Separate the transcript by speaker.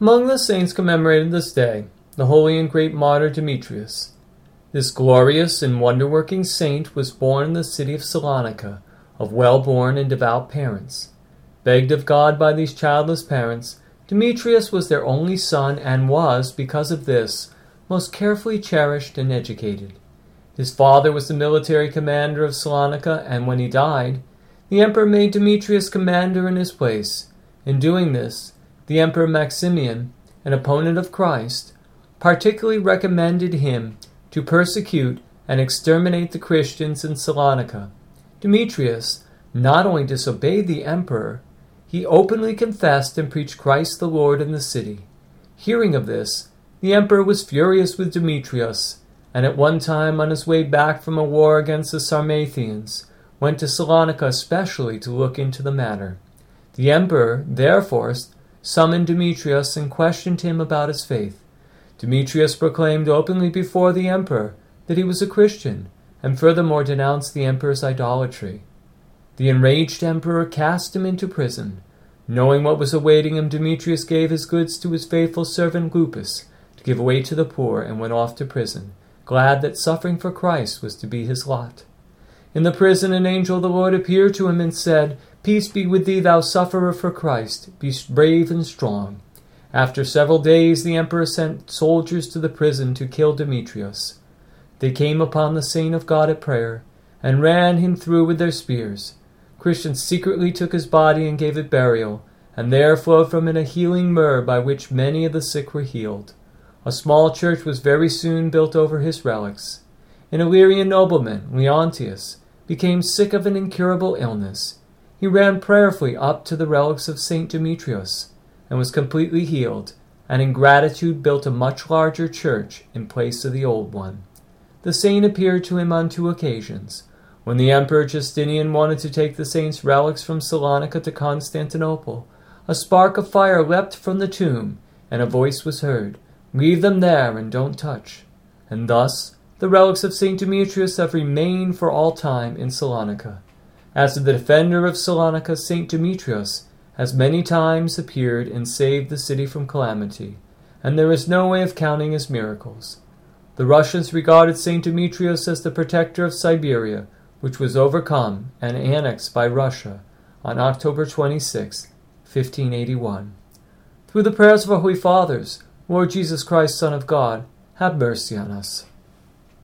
Speaker 1: Among the saints commemorated this day, the holy and great martyr Demetrius. This glorious and wonder working saint was born in the city of Salonica, of well born and devout parents. Begged of God by these childless parents, Demetrius was their only son and was, because of this, most carefully cherished and educated. His father was the military commander of Salonica, and when he died, the emperor made Demetrius commander in his place. In doing this, the emperor Maximian, an opponent of Christ, particularly recommended him to persecute and exterminate the Christians in Salonica. Demetrius not only disobeyed the emperor, he openly confessed and preached Christ the Lord in the city. Hearing of this, the emperor was furious with Demetrius, and at one time on his way back from a war against the Sarmatians, went to Salonica especially to look into the matter. The emperor, therefore, summoned Demetrius and questioned him about his faith. Demetrius proclaimed openly before the emperor that he was a Christian, and furthermore denounced the emperor's idolatry. The enraged emperor cast him into prison. Knowing what was awaiting him, Demetrius gave his goods to his faithful servant Lupus to give away to the poor and went off to prison, glad that suffering for Christ was to be his lot. In the prison, an angel of the Lord appeared to him and said, Peace be with thee, thou sufferer for Christ. Be brave and strong. After several days, the emperor sent soldiers to the prison to kill Demetrius. They came upon the saint of God at prayer and ran him through with their spears. Christians secretly took his body and gave it burial, and there flowed from it a healing myrrh by which many of the sick were healed. A small church was very soon built over his relics. An Illyrian nobleman, Leontius, became sick of an incurable illness. He ran prayerfully up to the relics of St. Demetrius and was completely healed, and in gratitude built a much larger church in place of the old one. The saint appeared to him on two occasions. When the Emperor Justinian wanted to take the saint's relics from Salonika to Constantinople, a spark of fire leapt from the tomb, and a voice was heard, Leave them there and don't touch. And thus the relics of St. Demetrius have remained for all time in Salonika. As the defender of Salonica, St. Demetrius has many times appeared and saved the city from calamity, and there is no way of counting his miracles. The Russians regarded St. Demetrius as the protector of Siberia, which was overcome and annexed by Russia on October 26, 1581. Through the prayers of our Holy Fathers, Lord Jesus Christ, Son of God, have mercy on us.